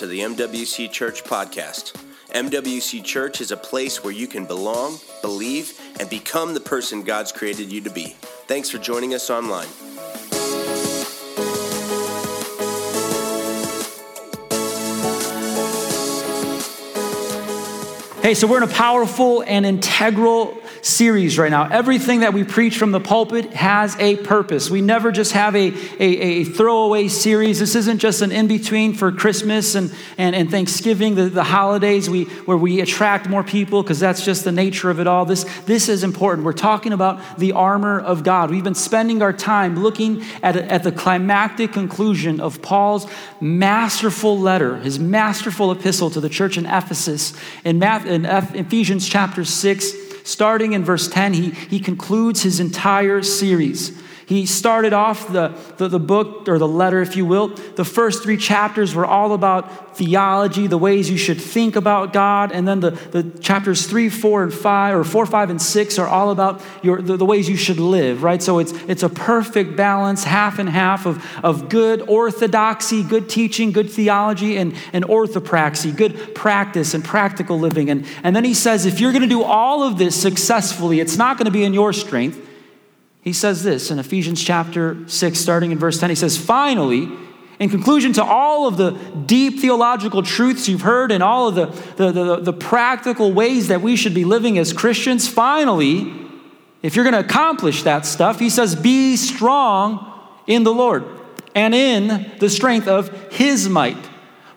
To the MWC Church podcast. MWC Church is a place where you can belong, believe, and become the person God's created you to be. Thanks for joining us online. Hey, so we're in a powerful and integral series right now. Everything that we preach from the pulpit has a purpose. We never just have a, a, a throwaway series. This isn't just an in between for Christmas and, and, and Thanksgiving, the, the holidays we, where we attract more people because that's just the nature of it all. This, this is important. We're talking about the armor of God. We've been spending our time looking at, at the climactic conclusion of Paul's masterful letter, his masterful epistle to the church in Ephesus in, in Ephesians chapter 6 starting in verse 10, he, he concludes his entire series. He started off the, the, the, book, or the letter, if you will. The first three chapters were all about theology, the ways you should think about God. And then the, the chapters three, four, and five, or four, five, and six are all about your, the, the ways you should live, right? So it's, it's a perfect balance, half and half of, of good orthodoxy, good teaching, good theology, and, and orthopraxy, good practice and practical living. And, and then he says, if you're going to do all of this successfully, it's not going to be in your strength. He says this in Ephesians chapter 6, starting in verse 10. He says, Finally, in conclusion to all of the deep theological truths you've heard and all of the, the, the, the practical ways that we should be living as Christians, finally, if you're going to accomplish that stuff, he says, Be strong in the Lord and in the strength of his might.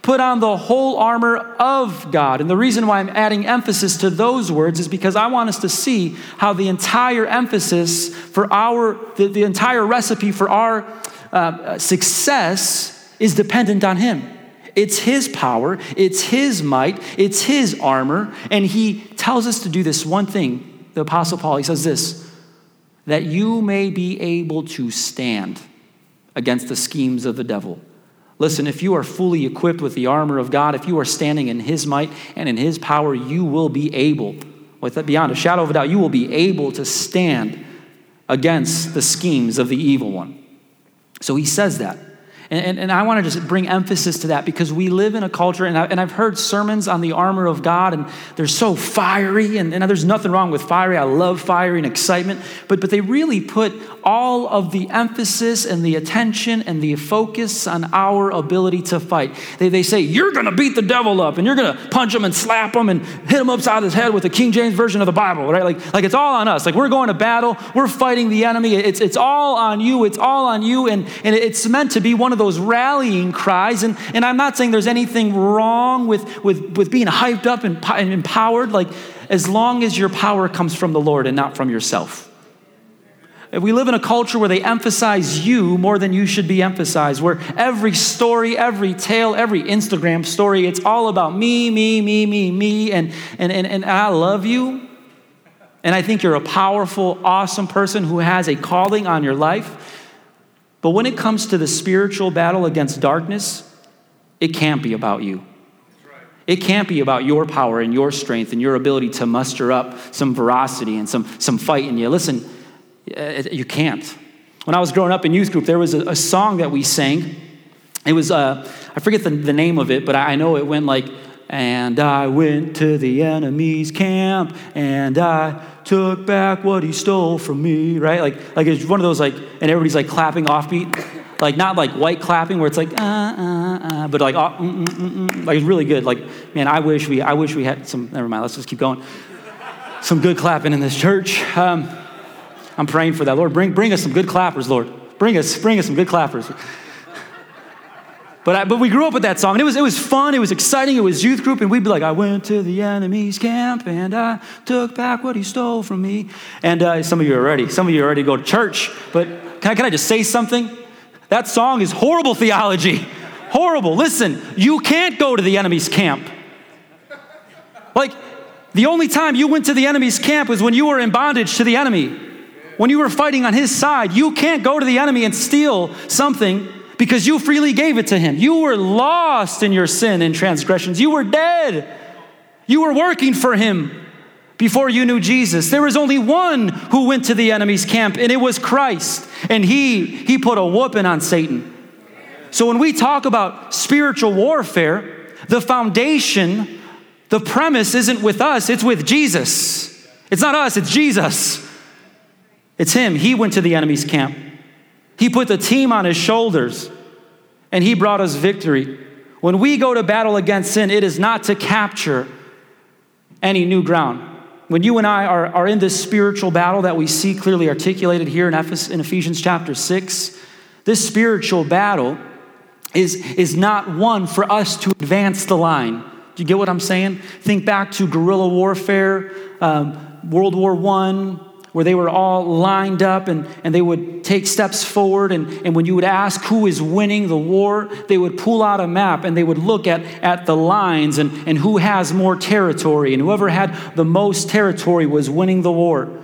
Put on the whole armor of God. And the reason why I'm adding emphasis to those words is because I want us to see how the entire emphasis for our, the, the entire recipe for our uh, success is dependent on Him. It's His power, it's His might, it's His armor. And He tells us to do this one thing. The Apostle Paul, he says this that you may be able to stand against the schemes of the devil. Listen, if you are fully equipped with the armor of God, if you are standing in His might and in His power, you will be able, with that beyond a shadow of a doubt, you will be able to stand against the schemes of the evil one. So he says that. And, and, and, I want to just bring emphasis to that because we live in a culture, and, I, and I've heard sermons on the armor of God, and they're so fiery, and, and there's nothing wrong with fiery. I love fiery and excitement, but, but they really put all of the emphasis and the attention and the focus on our ability to fight. They, they say, You're going to beat the devil up, and you're going to punch him and slap him and hit him upside his head with the King James Version of the Bible, right? Like, like it's all on us. Like we're going to battle, we're fighting the enemy. It's, it's all on you, it's all on you, and, and it's meant to be one of those rallying cries. And, and I'm not saying there's anything wrong with, with, with being hyped up and, and empowered, like as long as your power comes from the Lord and not from yourself. We live in a culture where they emphasize you more than you should be emphasized, where every story, every tale, every Instagram story, it's all about me, me, me, me, me, and, and, and, and I love you. And I think you're a powerful, awesome person who has a calling on your life. But when it comes to the spiritual battle against darkness, it can't be about you. It can't be about your power and your strength and your ability to muster up some veracity and some, some fight in you. Listen, uh, you can't. When I was growing up in youth group, there was a, a song that we sang. It was, uh, I forget the, the name of it, but I know it went like, and I went to the enemy's camp, and I took back what he stole from me, right? Like, like it's one of those like, and everybody's like clapping offbeat, like not like white clapping where it's like, uh, uh, uh, but like, uh, mm, mm, mm, mm, like it's really good. Like, man, I wish we, I wish we had some. Never mind. Let's just keep going. Some good clapping in this church. Um, I'm praying for that. Lord, bring, bring us some good clappers, Lord. Bring us, bring us some good clappers. But, I, but we grew up with that song, and it was, it was fun, it was exciting, it was youth group, and we'd be like, I went to the enemy's camp, and I took back what he stole from me. And uh, some of you are ready. Some of you already go to church, but can I, can I just say something? That song is horrible theology. Horrible. Listen, you can't go to the enemy's camp. Like, the only time you went to the enemy's camp was when you were in bondage to the enemy when you were fighting on his side, you can't go to the enemy and steal something because you freely gave it to him. You were lost in your sin and transgressions. You were dead. You were working for him before you knew Jesus. There was only one who went to the enemy's camp, and it was Christ. And he, he put a whooping on Satan. So when we talk about spiritual warfare, the foundation, the premise isn't with us, it's with Jesus. It's not us, it's Jesus. It's Him. He went to the enemy's camp, He put the team on His shoulders, and He brought us victory. When we go to battle against sin, it is not to capture any new ground. When you and I are, are in this spiritual battle that we see clearly articulated here in, Ephes- in Ephesians chapter 6, this spiritual battle is, is not one for us to advance the line. Do you get what I'm saying? Think back to guerrilla warfare, um, World War I, where they were all lined up and, and they would take steps forward. And, and when you would ask who is winning the war, they would pull out a map and they would look at, at the lines and, and who has more territory. And whoever had the most territory was winning the war.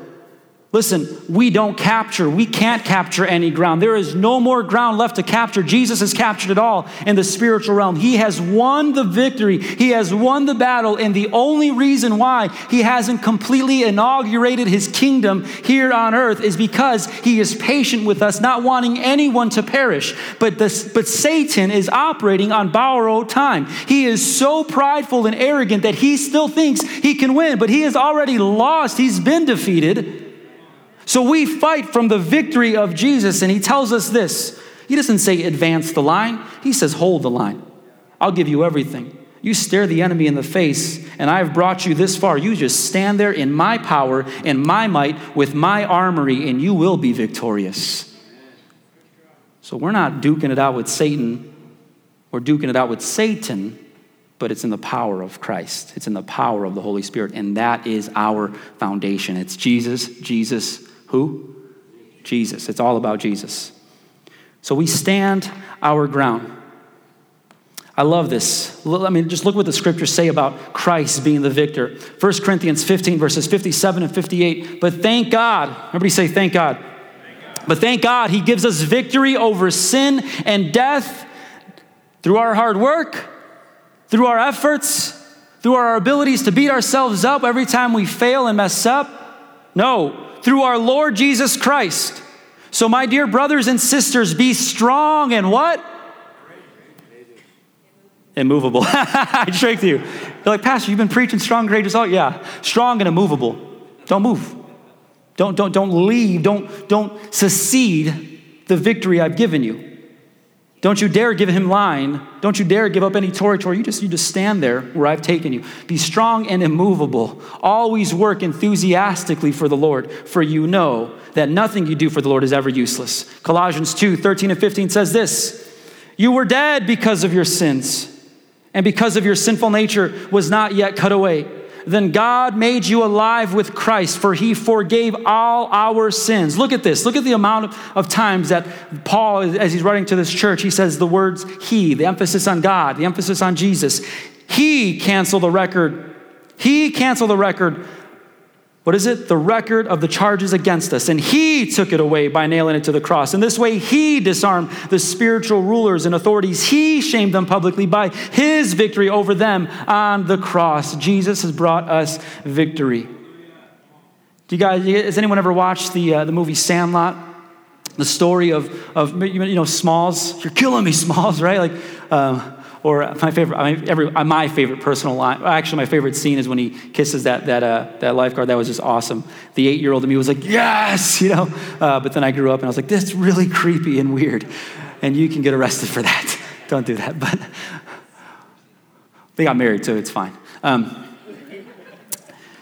Listen, we don't capture, we can't capture any ground. There is no more ground left to capture. Jesus has captured it all in the spiritual realm. He has won the victory, He has won the battle, and the only reason why He hasn't completely inaugurated His kingdom here on earth is because He is patient with us, not wanting anyone to perish. But, this, but Satan is operating on borrowed time. He is so prideful and arrogant that he still thinks he can win, but he has already lost, he's been defeated. So we fight from the victory of Jesus, and he tells us this. He doesn't say advance the line, he says hold the line. I'll give you everything. You stare the enemy in the face, and I've brought you this far. You just stand there in my power and my might with my armory, and you will be victorious. So we're not duking it out with Satan, we're duking it out with Satan, but it's in the power of Christ. It's in the power of the Holy Spirit, and that is our foundation. It's Jesus, Jesus, who? Jesus. It's all about Jesus. So we stand our ground. I love this. I mean, just look what the scriptures say about Christ being the victor. 1 Corinthians 15, verses 57 and 58. But thank God. Everybody say, thank God. Thank God. But thank God, He gives us victory over sin and death through our hard work, through our efforts, through our abilities to beat ourselves up every time we fail and mess up. No, through our Lord Jesus Christ. So, my dear brothers and sisters, be strong and what? Immovable. I tricked you. You're like, Pastor, you've been preaching strong, courageous. Oh, yeah. Strong and immovable. Don't move. Don't, don't, don't leave. Don't, don't secede the victory I've given you. Don't you dare give him line. Don't you dare give up any territory. You just, you just stand there where I've taken you. Be strong and immovable. Always work enthusiastically for the Lord, for you know that nothing you do for the Lord is ever useless. Colossians 2 13 and 15 says this You were dead because of your sins, and because of your sinful nature was not yet cut away then God made you alive with Christ, for he forgave all our sins. Look at this. Look at the amount of, of times that Paul, as he's writing to this church, he says the words he, the emphasis on God, the emphasis on Jesus. He canceled the record. He canceled the record what is it? The record of the charges against us. And he took it away by nailing it to the cross. In this way, he disarmed the spiritual rulers and authorities. He shamed them publicly by his victory over them on the cross. Jesus has brought us victory. Do you guys, has anyone ever watched the, uh, the movie Sandlot? The story of, of, you know, Smalls. You're killing me, Smalls, right? Like, um, or my favorite, every, my favorite personal line, actually, my favorite scene is when he kisses that, that, uh, that lifeguard. That was just awesome. The eight year old in me was like, yes, you know. Uh, but then I grew up and I was like, this is really creepy and weird. And you can get arrested for that. Don't do that. But they got married, so it's fine. Um,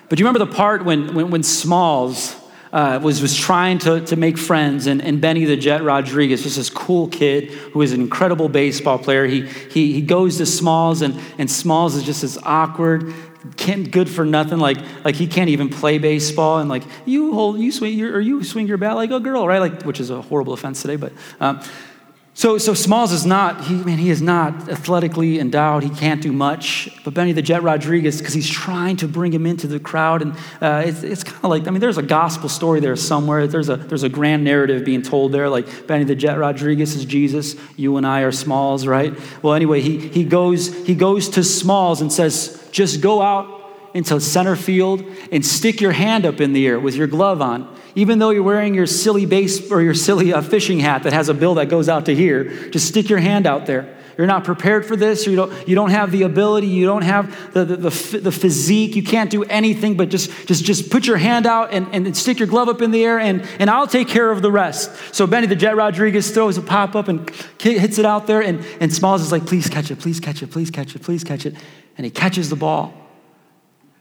but do you remember the part when, when, when Smalls, uh, was, was trying to, to make friends, and, and Benny the Jet Rodriguez, just this cool kid who is an incredible baseball player. He, he, he goes to Smalls, and, and Smalls is just as awkward, can't, good for nothing. Like, like he can't even play baseball, and like you hold, you swing, your, or you swing your bat like a girl, right? Like, which is a horrible offense today, but. Um, so, so Smalls is not, he, man, he is not athletically endowed. He can't do much. But Benny the Jet Rodriguez, because he's trying to bring him into the crowd. And uh, it's, it's kind of like, I mean, there's a gospel story there somewhere. There's a, there's a grand narrative being told there. Like Benny the Jet Rodriguez is Jesus. You and I are Smalls, right? Well, anyway, he, he, goes, he goes to Smalls and says, just go out into center field and stick your hand up in the air with your glove on, even though you're wearing your silly base or your silly uh, fishing hat that has a bill that goes out to here. Just stick your hand out there. You're not prepared for this. You don't, you don't have the ability. You don't have the, the, the, the, physique. You can't do anything but just, just, just put your hand out and, and stick your glove up in the air, and, and I'll take care of the rest. So Benny the Jet Rodriguez throws a pop up and hits it out there, and, and Smalls is like, please catch it, please catch it, please catch it, please catch it. And he catches the ball.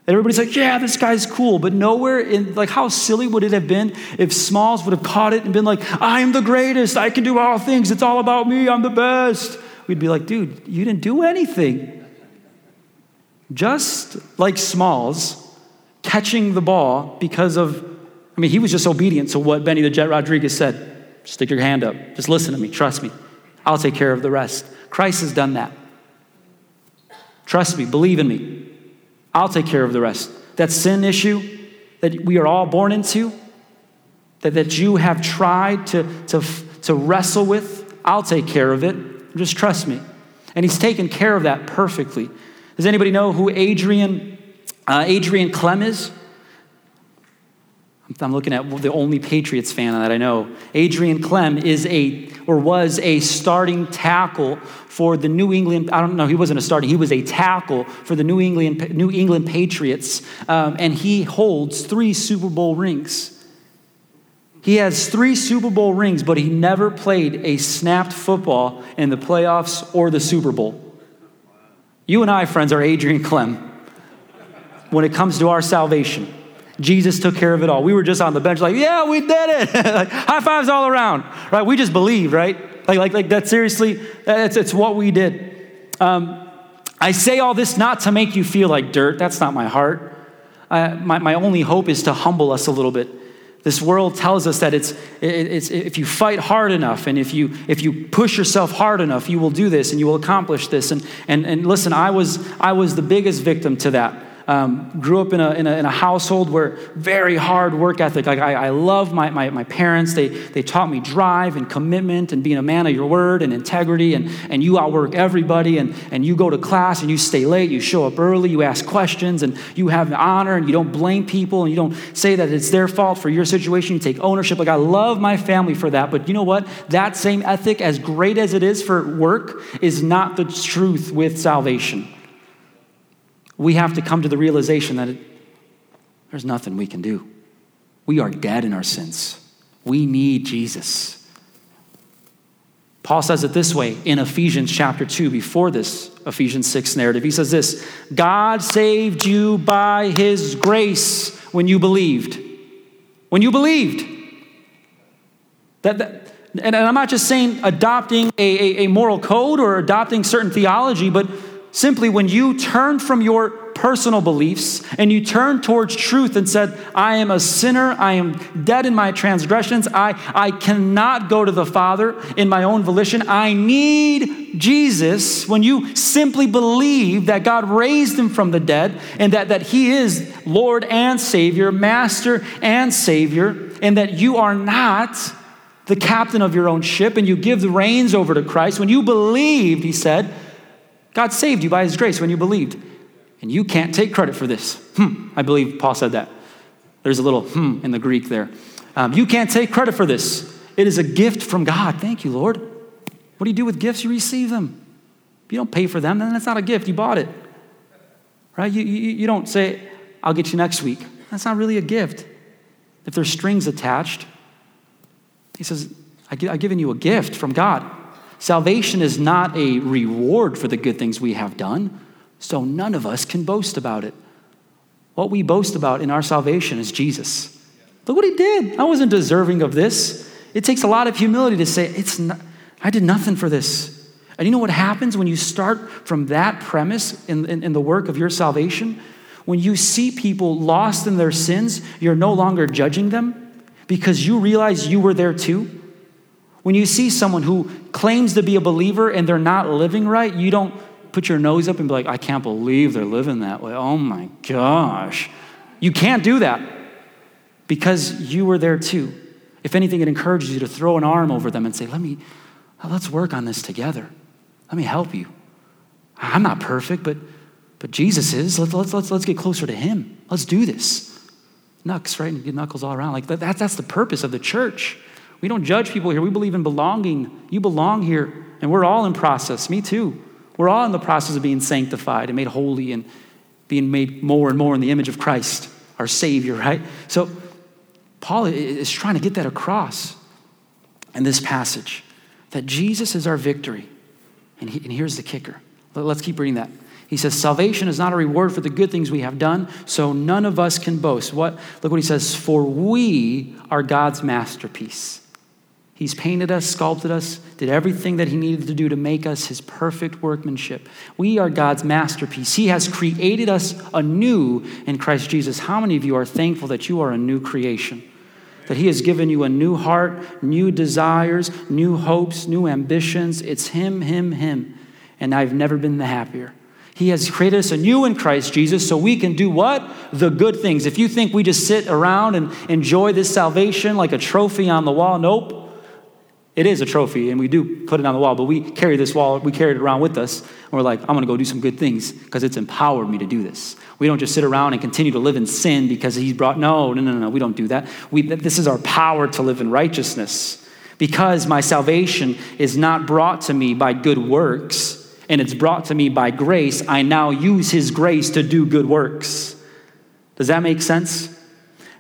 And everybody's like, yeah, this guy's cool. But nowhere in, like, how silly would it have been if Smalls would have caught it and been like, I'm the greatest. I can do all things. It's all about me. I'm the best we'd be like, dude, you didn't do anything. Just like Smalls catching the ball because of, I mean, he was just obedient to what Benny the Jet Rodriguez said. Stick your hand up. Just listen to me. Trust me. I'll take care of the rest. Christ has done that. Trust me. Believe in me. I'll take care of the rest. That sin issue that we are all born into, that, that you have tried to, to, to wrestle with, I'll take care of it. Just trust me. And he's taken care of that perfectly. Does anybody know who Adrian, uh, Adrian Klemm is? I'm looking at the only Patriots fan that I know. Adrian Klemm is a, or was a starting tackle for the New England, I don't know, he wasn't a starting, he was a tackle for the New England, New England Patriots. Um, and he holds three Super Bowl rings. He has three Super Bowl rings, but he never played a snapped football in the playoffs or the Super Bowl. You and I, friends, are Adrian Klemm when it comes to our salvation. Jesus took care of it all. We were just on the bench, like, yeah, we did it. like, high fives all around, right? We just believed, right? Like, like, like that. Seriously, it's, it's what we did. Um, I say all this not to make you feel like dirt. That's not my heart. My, my only hope is to humble us a little bit this world tells us that it's, it's, if you fight hard enough and if you, if you push yourself hard enough, you will do this and you will accomplish this. And, and, and listen, I was, I was the biggest victim to that. Um, grew up in a, in, a, in a household where very hard work ethic. Like I, I love my, my, my parents. They, they taught me drive and commitment and being a man of your word and integrity. And, and you outwork everybody. And, and you go to class and you stay late. You show up early. You ask questions and you have honor and you don't blame people and you don't say that it's their fault for your situation. You take ownership. Like I love my family for that. But you know what? That same ethic, as great as it is for work, is not the truth with salvation we have to come to the realization that it, there's nothing we can do. We are dead in our sins. We need Jesus. Paul says it this way in Ephesians chapter 2, before this Ephesians 6 narrative. He says this God saved you by his grace when you believed. When you believed. That, that and I'm not just saying adopting a, a, a moral code or adopting certain theology, but Simply, when you turned from your personal beliefs and you turned towards truth and said, I am a sinner, I am dead in my transgressions, I, I cannot go to the Father in my own volition, I need Jesus. When you simply believe that God raised him from the dead and that, that he is Lord and Savior, Master and Savior, and that you are not the captain of your own ship and you give the reins over to Christ, when you believed, he said, God saved you by his grace when you believed. And you can't take credit for this. Hmm, I believe Paul said that. There's a little hmm in the Greek there. Um, you can't take credit for this. It is a gift from God. Thank you, Lord. What do you do with gifts? You receive them. If you don't pay for them, then that's not a gift. You bought it. Right? You, you, you don't say, I'll get you next week. That's not really a gift. If there's strings attached, he says, I've given you a gift from God. Salvation is not a reward for the good things we have done, so none of us can boast about it. What we boast about in our salvation is Jesus. Look what he did. I wasn't deserving of this. It takes a lot of humility to say, it's not, I did nothing for this. And you know what happens when you start from that premise in, in, in the work of your salvation? When you see people lost in their sins, you're no longer judging them because you realize you were there too. When you see someone who claims to be a believer and they're not living right, you don't put your nose up and be like, I can't believe they're living that way. Oh my gosh. You can't do that because you were there too. If anything, it encourages you to throw an arm over them and say, Let me, let's work on this together. Let me help you. I'm not perfect, but, but Jesus is. Let's, let's, let's, let's get closer to him. Let's do this. Knucks, right? And get knuckles all around. Like that, that's the purpose of the church. We don't judge people here. We believe in belonging. You belong here, and we're all in process. Me too. We're all in the process of being sanctified and made holy and being made more and more in the image of Christ, our Savior, right? So Paul is trying to get that across in this passage that Jesus is our victory. And, he, and here's the kicker. Let's keep reading that. He says, Salvation is not a reward for the good things we have done, so none of us can boast. What? Look what he says, For we are God's masterpiece. He's painted us, sculpted us, did everything that He needed to do to make us His perfect workmanship. We are God's masterpiece. He has created us anew in Christ Jesus. How many of you are thankful that you are a new creation? That He has given you a new heart, new desires, new hopes, new ambitions. It's Him, Him, Him. And I've never been the happier. He has created us anew in Christ Jesus so we can do what? The good things. If you think we just sit around and enjoy this salvation like a trophy on the wall, nope. It is a trophy, and we do put it on the wall, but we carry this wall, we carry it around with us, and we're like, I'm gonna go do some good things because it's empowered me to do this. We don't just sit around and continue to live in sin because he's brought, no, no, no, no, we don't do that. We, this is our power to live in righteousness. Because my salvation is not brought to me by good works, and it's brought to me by grace, I now use his grace to do good works. Does that make sense?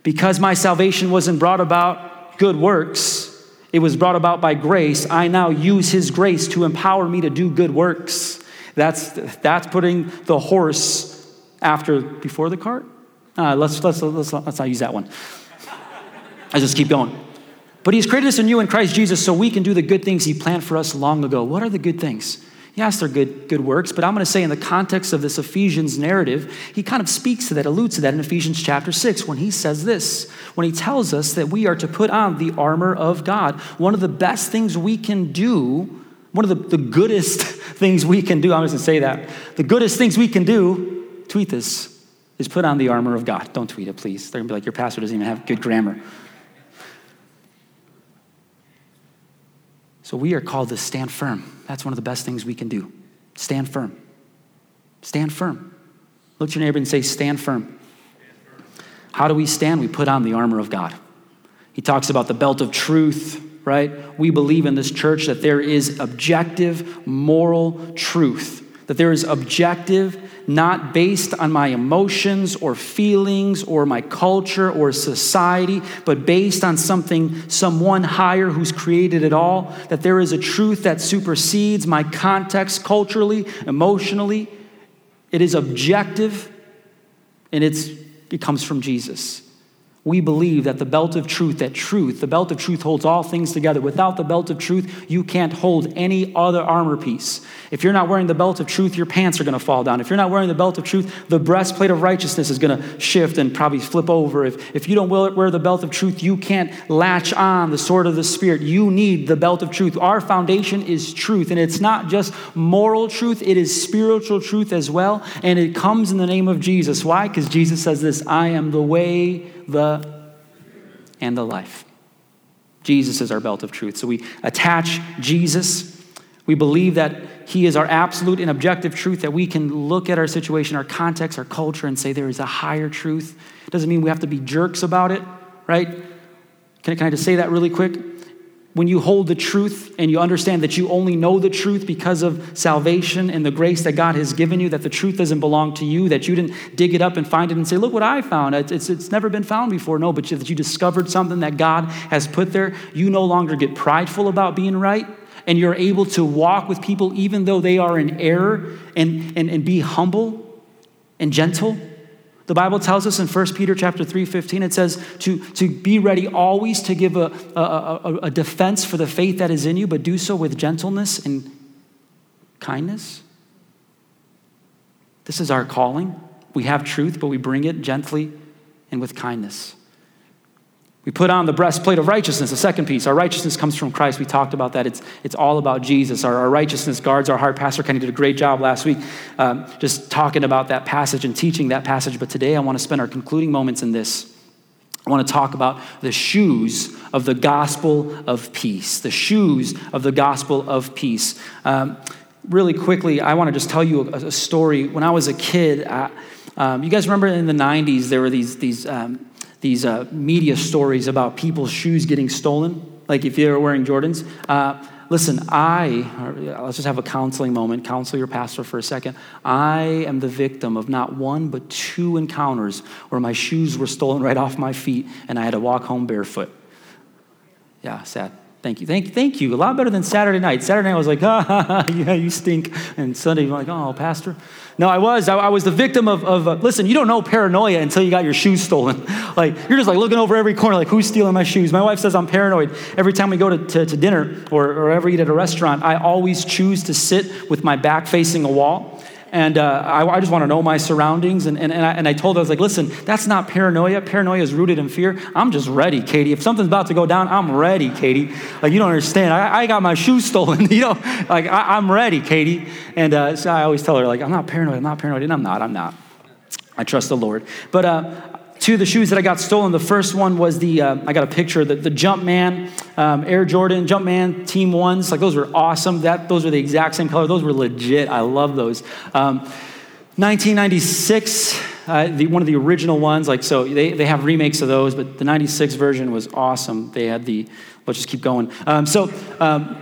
Because my salvation wasn't brought about good works, it was brought about by grace. I now use his grace to empower me to do good works. That's, that's putting the horse after, before the cart? Uh, let's, let's, let's, let's not use that one. I just keep going. But he's created us anew in Christ Jesus so we can do the good things he planned for us long ago. What are the good things? Yes, they're good, good works, but I'm going to say in the context of this Ephesians narrative, he kind of speaks to that, alludes to that in Ephesians chapter 6 when he says this, when he tells us that we are to put on the armor of God. One of the best things we can do, one of the, the goodest things we can do, I'm just going to say that, the goodest things we can do, tweet this, is put on the armor of God. Don't tweet it, please. They're going to be like, your pastor doesn't even have good grammar. So we are called to stand firm. That's one of the best things we can do. Stand firm. Stand firm. Look at your neighbor and say, Stand firm. How do we stand? We put on the armor of God. He talks about the belt of truth, right? We believe in this church that there is objective moral truth that there is objective, not based on my emotions or feelings or my culture or society, but based on something, someone higher who's created it all. That there is a truth that supersedes my context culturally, emotionally. It is objective and it's, it comes from Jesus we believe that the belt of truth, that truth, the belt of truth holds all things together. Without the belt of truth, you can't hold any other armor piece. If you're not wearing the belt of truth, your pants are going to fall down. If you're not wearing the belt of truth, the breastplate of righteousness is going to shift and probably flip over. If, if you don't wear the belt of truth, you can't latch on the sword of the Spirit. You need the belt of truth. Our foundation is truth, and it's not just moral truth, it is spiritual truth as well, and it comes in the name of Jesus. Why? Because Jesus says this I am the way, the and the life. Jesus is our belt of truth. So we attach Jesus. We believe that He is our absolute and objective truth, that we can look at our situation, our context, our culture, and say there is a higher truth. Doesn't mean we have to be jerks about it, right? Can, can I just say that really quick? When you hold the truth and you understand that you only know the truth because of salvation and the grace that God has given you, that the truth doesn't belong to you, that you didn't dig it up and find it and say, Look what I found. It's, it's never been found before. No, but that you discovered something that God has put there. You no longer get prideful about being right. And you're able to walk with people even though they are in error and, and, and be humble and gentle the Bible tells us in 1 Peter chapter 3, 15, it says to, to be ready always to give a, a, a, a defense for the faith that is in you, but do so with gentleness and kindness. This is our calling. We have truth, but we bring it gently and with kindness. We put on the breastplate of righteousness, the second piece. Our righteousness comes from Christ. We talked about that. It's, it's all about Jesus. Our, our righteousness guards our heart. Pastor Kenny did a great job last week um, just talking about that passage and teaching that passage. But today I want to spend our concluding moments in this. I want to talk about the shoes of the gospel of peace. The shoes of the gospel of peace. Um, really quickly, I want to just tell you a, a story. When I was a kid, I, um, you guys remember in the 90s, there were these, these, um, these uh, media stories about people's shoes getting stolen? Like if you're wearing Jordans. Uh, listen, I, let's just have a counseling moment, counsel your pastor for a second. I am the victim of not one, but two encounters where my shoes were stolen right off my feet and I had to walk home barefoot. Yeah, sad. Thank you. Thank, you, thank you. A lot better than Saturday night. Saturday night I was like, ah, yeah, you stink. And Sunday, I'm like, oh, Pastor. No, I was. I, I was the victim of, of uh, listen, you don't know paranoia until you got your shoes stolen. like, you're just like looking over every corner, like, who's stealing my shoes? My wife says I'm paranoid. Every time we go to, to, to dinner or, or ever eat at a restaurant, I always choose to sit with my back facing a wall and uh, I, I, just want to know my surroundings. And, and, and, I, and I told her, I was like, listen, that's not paranoia. Paranoia is rooted in fear. I'm just ready, Katie. If something's about to go down, I'm ready, Katie. Like, you don't understand. I, I got my shoes stolen, you know? Like, I, am ready, Katie. And uh, so I always tell her, like, I'm not paranoid. I'm not paranoid. And I'm not. I'm not. I trust the Lord. But uh, two of the shoes that I got stolen. The first one was the, uh, I got a picture, the, the Jumpman um, Air Jordan, Jumpman Team Ones. Like those were awesome. That, those were the exact same color. Those were legit. I love those. Um, 1996, uh, the, one of the original ones, like so they, they have remakes of those, but the 96 version was awesome. They had the, let's just keep going. Um, so um,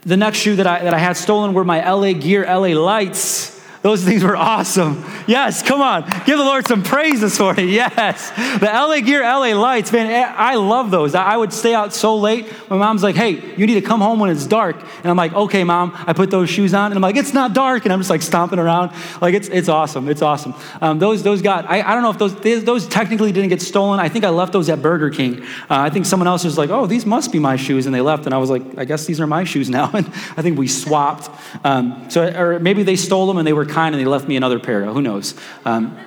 the next shoe that I, that I had stolen were my LA Gear LA Lights. Those things were awesome. Yes, come on. Give the Lord some praise this morning. Yes. The LA Gear, LA Lights, man, eh, I love those. I would stay out so late. My mom's like, hey, you need to come home when it's dark. And I'm like, okay, mom. I put those shoes on and I'm like, it's not dark. And I'm just like stomping around. Like, it's, it's awesome. It's awesome. Um, those, those got, I, I don't know if those, they, those technically didn't get stolen. I think I left those at Burger King. Uh, I think someone else was like, oh, these must be my shoes. And they left. And I was like, I guess these are my shoes now. And I think we swapped. Um, so, or maybe they stole them and they were kind and they left me another pair. Who knows? Um,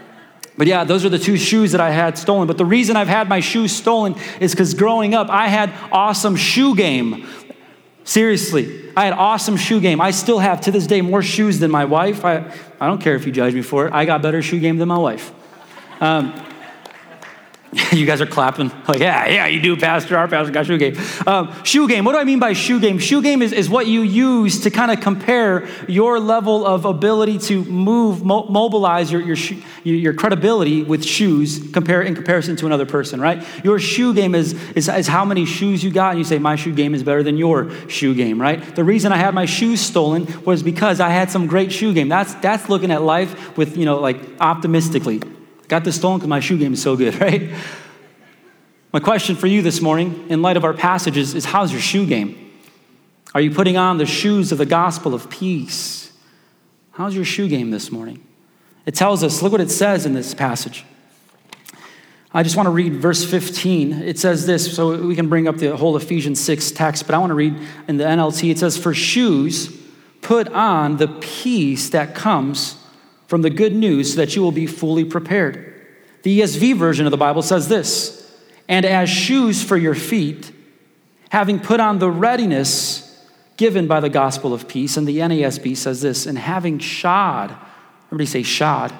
but yeah, those are the two shoes that I had stolen. But the reason I've had my shoes stolen is because growing up, I had awesome shoe game. Seriously, I had awesome shoe game. I still have to this day more shoes than my wife. I, I don't care if you judge me for it. I got better shoe game than my wife. Um, you guys are clapping. Like, yeah, yeah, you do, Pastor. Our pastor got shoe game. Um, shoe game. What do I mean by shoe game? Shoe game is, is what you use to kind of compare your level of ability to move, mo- mobilize your, your, sh- your credibility with shoes compare, in comparison to another person, right? Your shoe game is, is, is how many shoes you got, and you say, my shoe game is better than your shoe game, right? The reason I had my shoes stolen was because I had some great shoe game. That's, that's looking at life with, you know, like optimistically. Got this stolen because my shoe game is so good, right? My question for you this morning, in light of our passages, is how's your shoe game? Are you putting on the shoes of the gospel of peace? How's your shoe game this morning? It tells us, look what it says in this passage. I just want to read verse 15. It says this, so we can bring up the whole Ephesians 6 text, but I want to read in the NLT. It says, For shoes, put on the peace that comes from the good news so that you will be fully prepared. The ESV version of the Bible says this and as shoes for your feet, having put on the readiness given by the gospel of peace. And the NASB says this, and having shod, everybody say shod,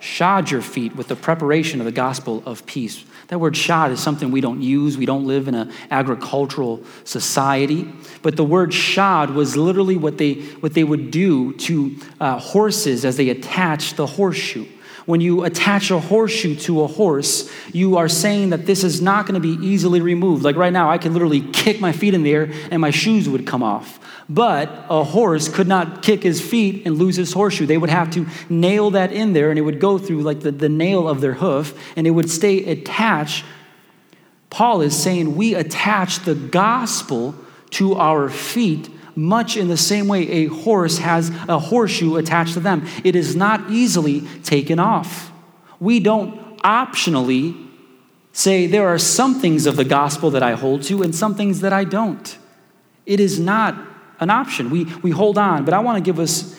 shod your feet with the preparation of the gospel of peace. That word shod is something we don't use. We don't live in an agricultural society. But the word shod was literally what they, what they would do to uh, horses as they attached the horseshoe. When you attach a horseshoe to a horse, you are saying that this is not going to be easily removed. Like right now, I can literally kick my feet in the air and my shoes would come off. But a horse could not kick his feet and lose his horseshoe. They would have to nail that in there and it would go through like the, the nail of their hoof and it would stay attached. Paul is saying we attach the gospel to our feet much in the same way a horse has a horseshoe attached to them. It is not easily taken off. We don't optionally say there are some things of the gospel that I hold to and some things that I don't. It is not an option. We, we hold on, but I want to give us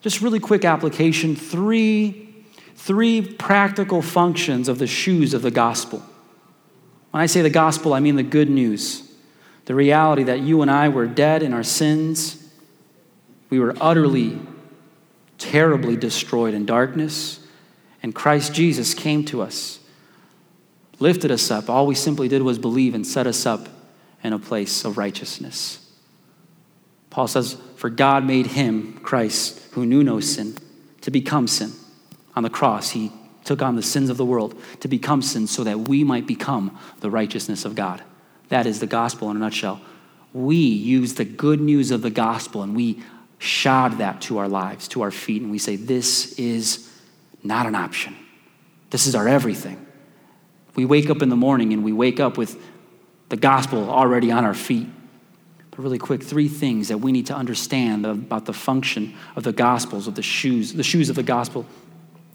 just really quick application three, three practical functions of the shoes of the gospel. When I say the gospel, I mean the good news the reality that you and I were dead in our sins. We were utterly, terribly destroyed in darkness. And Christ Jesus came to us, lifted us up. All we simply did was believe and set us up in a place of righteousness. Paul says, For God made him, Christ, who knew no sin, to become sin. On the cross, he took on the sins of the world to become sin so that we might become the righteousness of God. That is the gospel in a nutshell. We use the good news of the gospel and we shod that to our lives, to our feet, and we say, This is not an option. This is our everything. We wake up in the morning and we wake up with the gospel already on our feet. But really quick, three things that we need to understand about the function of the gospels, of the shoes, the shoes of the gospel.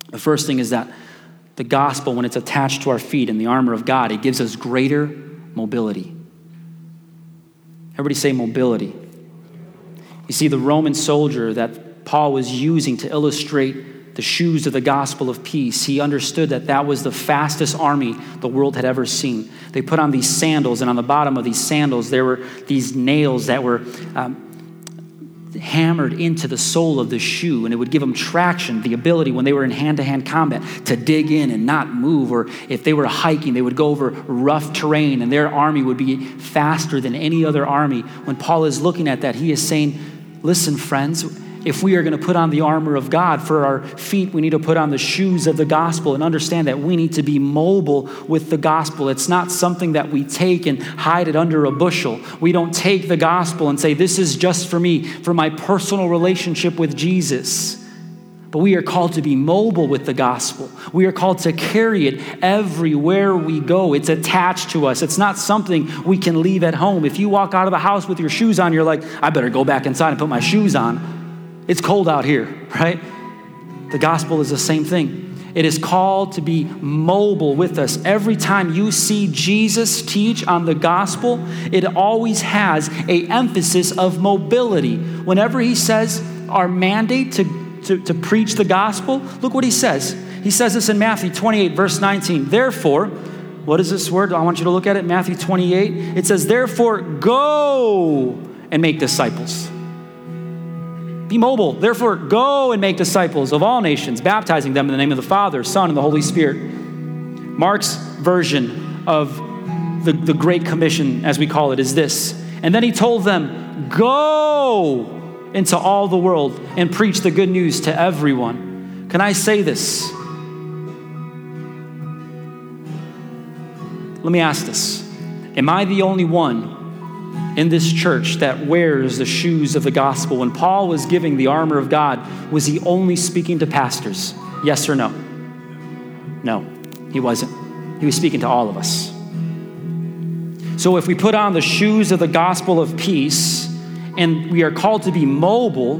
The first thing is that the gospel, when it's attached to our feet in the armor of God, it gives us greater mobility. Everybody say mobility. You see, the Roman soldier that Paul was using to illustrate the shoes of the gospel of peace, he understood that that was the fastest army the world had ever seen. They put on these sandals, and on the bottom of these sandals, there were these nails that were. Um, hammered into the sole of the shoe, and it would give them traction, the ability when they were in hand to hand combat to dig in and not move. Or if they were hiking, they would go over rough terrain, and their army would be faster than any other army. When Paul is looking at that, he is saying, Listen, friends, if we are going to put on the armor of God for our feet, we need to put on the shoes of the gospel and understand that we need to be mobile with the gospel. It's not something that we take and hide it under a bushel. We don't take the gospel and say, This is just for me, for my personal relationship with Jesus. But we are called to be mobile with the gospel. We are called to carry it everywhere we go. It's attached to us. It's not something we can leave at home. If you walk out of the house with your shoes on, you're like, I better go back inside and put my shoes on. It's cold out here, right? The gospel is the same thing. It is called to be mobile with us. Every time you see Jesus teach on the gospel, it always has a emphasis of mobility. Whenever he says our mandate to to, to preach the gospel, look what he says. He says this in Matthew 28, verse 19. Therefore, what is this word? I want you to look at it. Matthew 28. It says, Therefore, go and make disciples. Be mobile. Therefore, go and make disciples of all nations, baptizing them in the name of the Father, Son, and the Holy Spirit. Mark's version of the, the Great Commission, as we call it, is this. And then he told them, Go into all the world and preach the good news to everyone. Can I say this? Let me ask this Am I the only one in this church that wears the shoes of the gospel? When Paul was giving the armor of God, was he only speaking to pastors? Yes or no? No, he wasn't. He was speaking to all of us. So if we put on the shoes of the gospel of peace, and we are called to be mobile,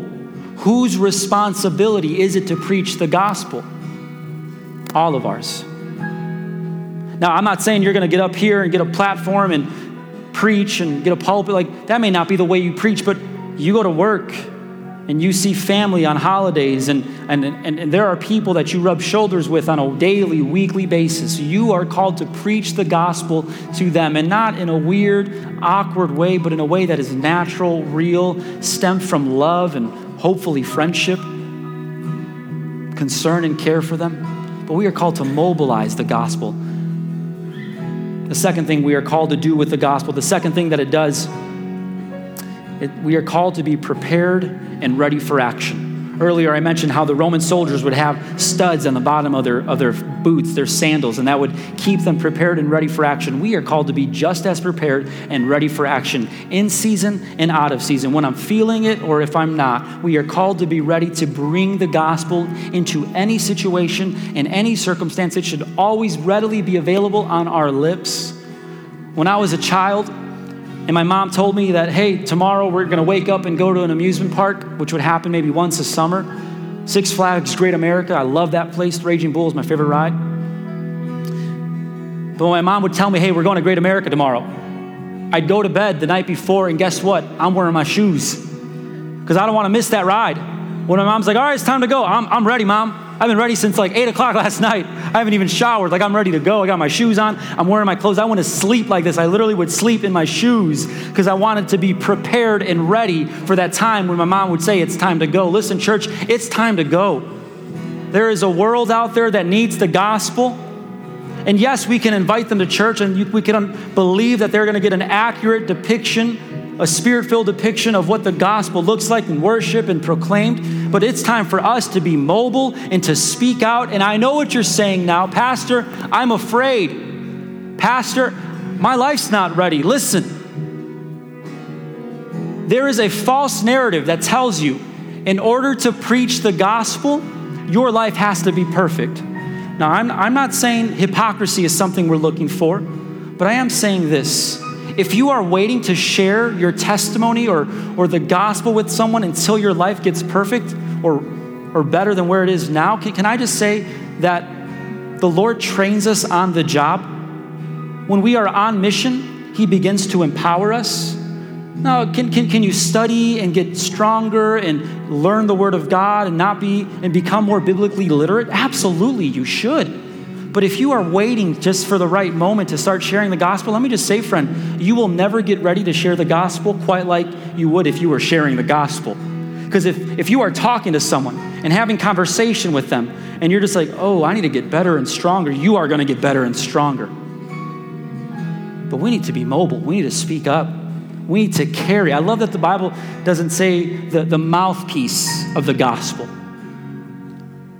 whose responsibility is it to preach the gospel? All of ours. Now, I'm not saying you're going to get up here and get a platform and preach and get a pulpit. Like, that may not be the way you preach, but you go to work and you see family on holidays, and, and, and, and, there are people that you rub shoulders with on a daily, weekly basis. You are called to preach the gospel to them, and not in a weird, awkward way, but in a way that is natural, real, stemmed from love and hopefully friendship, concern and care for them. But we are called to mobilize the gospel. The second thing we are called to do with the gospel, the second thing that it does it, we are called to be prepared and ready for action. Earlier, I mentioned how the Roman soldiers would have studs on the bottom of their, of their boots, their sandals, and that would keep them prepared and ready for action. We are called to be just as prepared and ready for action in season and out of season. When I'm feeling it or if I'm not, we are called to be ready to bring the gospel into any situation and any circumstance. It should always readily be available on our lips. When I was a child, and my mom told me that, hey, tomorrow we're going to wake up and go to an amusement park, which would happen maybe once a summer. Six Flags Great America. I love that place. Raging Bull is my favorite ride. But when my mom would tell me, hey, we're going to Great America tomorrow, I'd go to bed the night before, and guess what? I'm wearing my shoes because I don't want to miss that ride. When my mom's like, all right, it's time to go, I'm, I'm ready, mom. I've been ready since like 8 o'clock last night. I haven't even showered. Like, I'm ready to go. I got my shoes on. I'm wearing my clothes. I want to sleep like this. I literally would sleep in my shoes because I wanted to be prepared and ready for that time when my mom would say, It's time to go. Listen, church, it's time to go. There is a world out there that needs the gospel. And yes, we can invite them to church and we can believe that they're going to get an accurate depiction a spirit filled depiction of what the gospel looks like in worship and proclaimed, but it's time for us to be mobile and to speak out. And I know what you're saying now, Pastor, I'm afraid. Pastor, my life's not ready. Listen, there is a false narrative that tells you in order to preach the gospel, your life has to be perfect. Now, I'm, I'm not saying hypocrisy is something we're looking for, but I am saying this if you are waiting to share your testimony or, or the gospel with someone until your life gets perfect or, or better than where it is now, can, can I just say that the Lord trains us on the job? When we are on mission, He begins to empower us. Now, can, can, can you study and get stronger and learn the Word of God and not be and become more biblically literate? Absolutely, you should. But if you are waiting just for the right moment to start sharing the gospel, let me just say, friend, you will never get ready to share the gospel quite like you would if you were sharing the gospel. Because if, if you are talking to someone and having conversation with them, and you're just like, oh, I need to get better and stronger, you are going to get better and stronger. But we need to be mobile. We need to speak up. We need to carry. I love that the Bible doesn't say the, the mouthpiece of the gospel.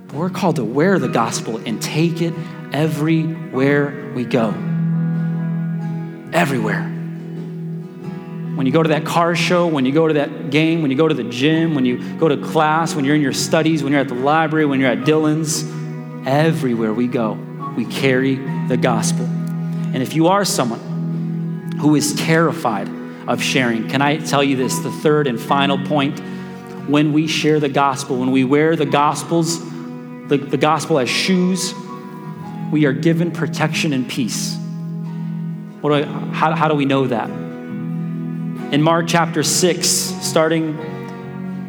But we're called to wear the gospel and take it everywhere we go. Everywhere. When you go to that car show, when you go to that game, when you go to the gym, when you go to class, when you're in your studies, when you're at the library, when you're at Dylan's, everywhere we go, we carry the gospel. And if you are someone who is terrified of sharing, can I tell you this? The third and final point when we share the gospel, when we wear the gospels, the, the gospel as shoes, we are given protection and peace. What do I, how, how do we know that? In Mark chapter 6, starting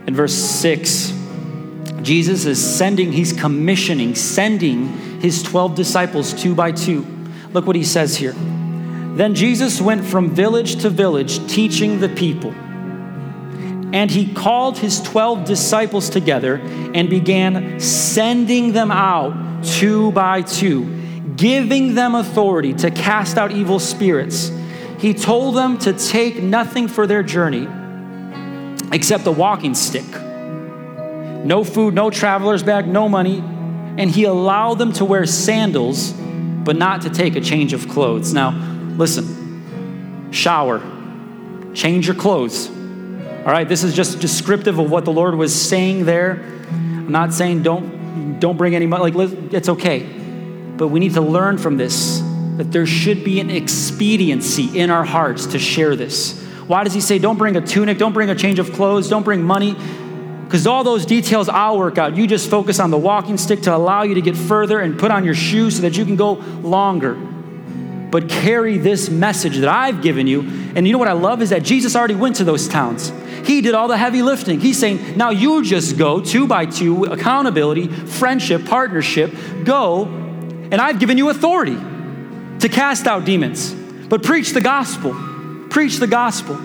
in verse 6, Jesus is sending, he's commissioning, sending his 12 disciples two by two. Look what he says here. Then Jesus went from village to village teaching the people. And he called his 12 disciples together and began sending them out two by two, giving them authority to cast out evil spirits. He told them to take nothing for their journey except a walking stick. No food, no traveler's bag, no money. And he allowed them to wear sandals, but not to take a change of clothes. Now, listen shower, change your clothes. All right, this is just descriptive of what the Lord was saying there. I'm not saying don't don't bring any money. Like it's okay, but we need to learn from this that there should be an expediency in our hearts to share this. Why does he say don't bring a tunic, don't bring a change of clothes, don't bring money? Because all those details I'll work out. You just focus on the walking stick to allow you to get further and put on your shoes so that you can go longer. But carry this message that I've given you. And you know what I love is that Jesus already went to those towns. He did all the heavy lifting. He's saying, now you just go two by two, accountability, friendship, partnership, go, and I've given you authority to cast out demons. But preach the gospel. Preach the gospel.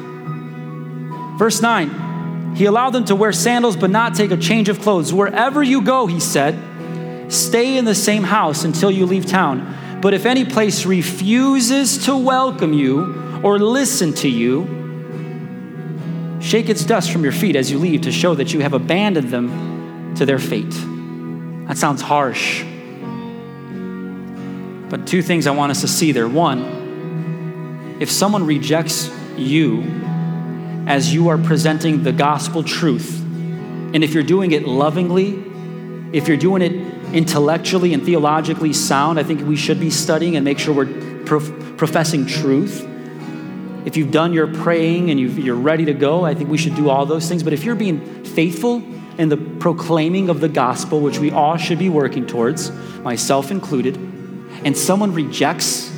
Verse 9, he allowed them to wear sandals but not take a change of clothes. Wherever you go, he said, stay in the same house until you leave town. But if any place refuses to welcome you or listen to you, Shake its dust from your feet as you leave to show that you have abandoned them to their fate. That sounds harsh. But two things I want us to see there. One, if someone rejects you as you are presenting the gospel truth, and if you're doing it lovingly, if you're doing it intellectually and theologically sound, I think we should be studying and make sure we're prof- professing truth. If you've done your praying and you are ready to go, I think we should do all those things. But if you're being faithful in the proclaiming of the gospel, which we all should be working towards, myself included, and someone rejects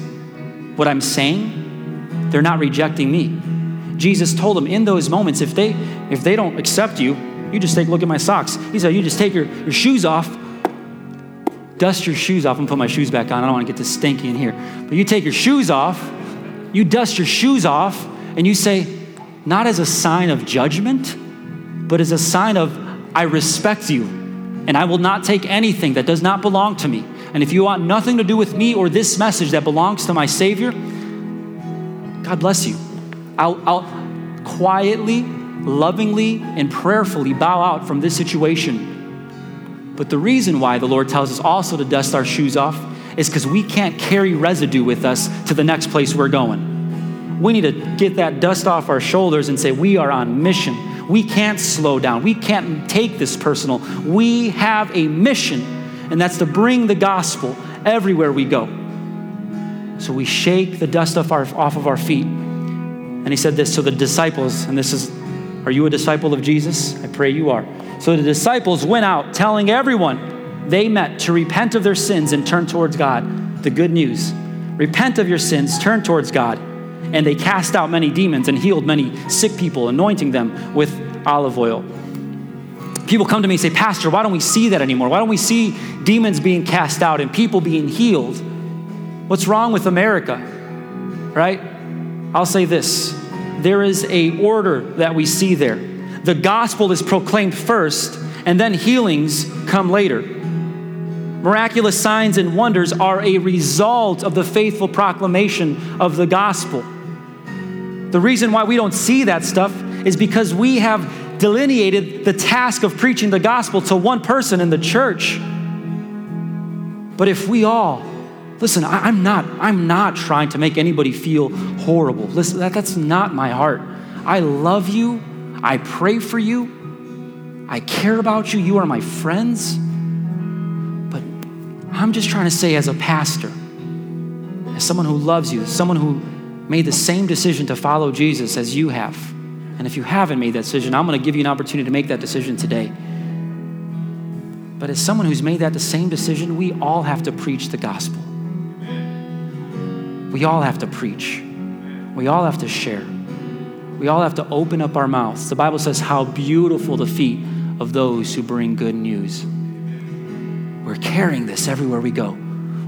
what I'm saying, they're not rejecting me. Jesus told them in those moments, if they if they don't accept you, you just take a look at my socks. He said, you just take your, your shoes off, dust your shoes off, and put my shoes back on. I don't want to get this stinky in here. But you take your shoes off you dust your shoes off and you say, not as a sign of judgment, but as a sign of, I respect you and I will not take anything that does not belong to me. And if you want nothing to do with me or this message that belongs to my Savior, God bless you. I'll, I'll quietly, lovingly, and prayerfully bow out from this situation. But the reason why the Lord tells us also to dust our shoes off is because we can't carry residue with us to the next place we're going. We need to get that dust off our shoulders and say, We are on mission. We can't slow down. We can't take this personal. We have a mission, and that's to bring the gospel everywhere we go. So we shake the dust off, our, off of our feet. And he said this to the disciples, and this is, are you a disciple of Jesus? I pray you are. So the disciples went out telling everyone they met to repent of their sins and turn towards God. The good news. Repent of your sins, turn towards God. And they cast out many demons and healed many sick people, anointing them with olive oil. People come to me and say, Pastor, why don't we see that anymore? Why don't we see demons being cast out and people being healed? What's wrong with America? Right? I'll say this there is a order that we see there. The gospel is proclaimed first, and then healings come later. Miraculous signs and wonders are a result of the faithful proclamation of the gospel. The reason why we don't see that stuff is because we have delineated the task of preaching the gospel to one person in the church. But if we all Listen, I, am not, I'm not trying to make anybody feel horrible. Listen, that, that's not my heart. I love you. I pray for you. I care about you. You are my friends. But I'm just trying to say, as a pastor, as someone who loves you, someone who made the same decision to follow Jesus as you have. And if you haven't made that decision, I'm going to give you an opportunity to make that decision today. But as someone who's made that the same decision, we all have to preach the gospel. We all have to preach. We all have to share. We all have to open up our mouths. The Bible says, How beautiful the feet of those who bring good news. We're carrying this everywhere we go.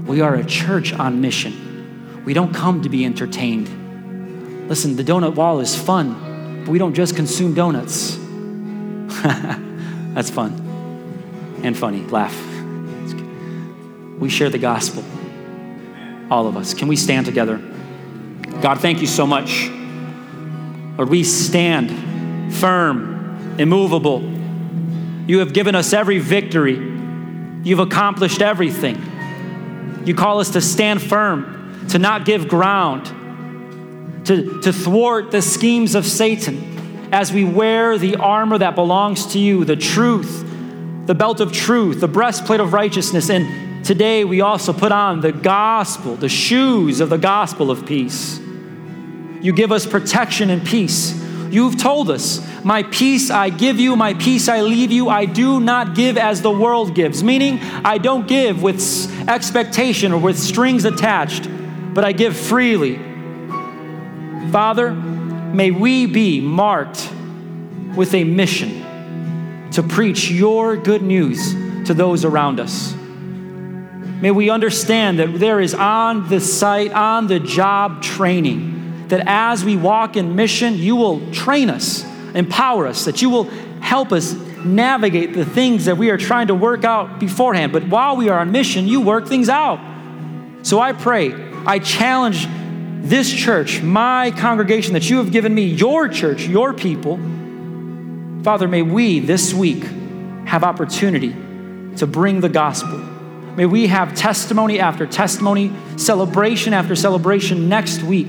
We are a church on mission. We don't come to be entertained. Listen, the donut wall is fun, but we don't just consume donuts. That's fun and funny. Laugh. We share the gospel all of us. Can we stand together? God, thank you so much. Lord, we stand firm, immovable. You have given us every victory. You've accomplished everything. You call us to stand firm, to not give ground, to, to thwart the schemes of Satan as we wear the armor that belongs to you, the truth, the belt of truth, the breastplate of righteousness, and Today, we also put on the gospel, the shoes of the gospel of peace. You give us protection and peace. You've told us, My peace I give you, my peace I leave you. I do not give as the world gives, meaning I don't give with expectation or with strings attached, but I give freely. Father, may we be marked with a mission to preach your good news to those around us. May we understand that there is on the site, on the job training, that as we walk in mission, you will train us, empower us, that you will help us navigate the things that we are trying to work out beforehand. But while we are on mission, you work things out. So I pray, I challenge this church, my congregation that you have given me, your church, your people. Father, may we this week have opportunity to bring the gospel May we have testimony after testimony, celebration after celebration next week.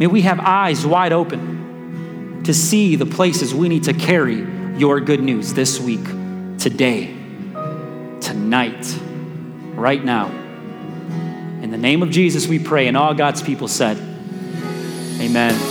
May we have eyes wide open to see the places we need to carry your good news this week, today, tonight, right now. In the name of Jesus, we pray, and all God's people said, Amen.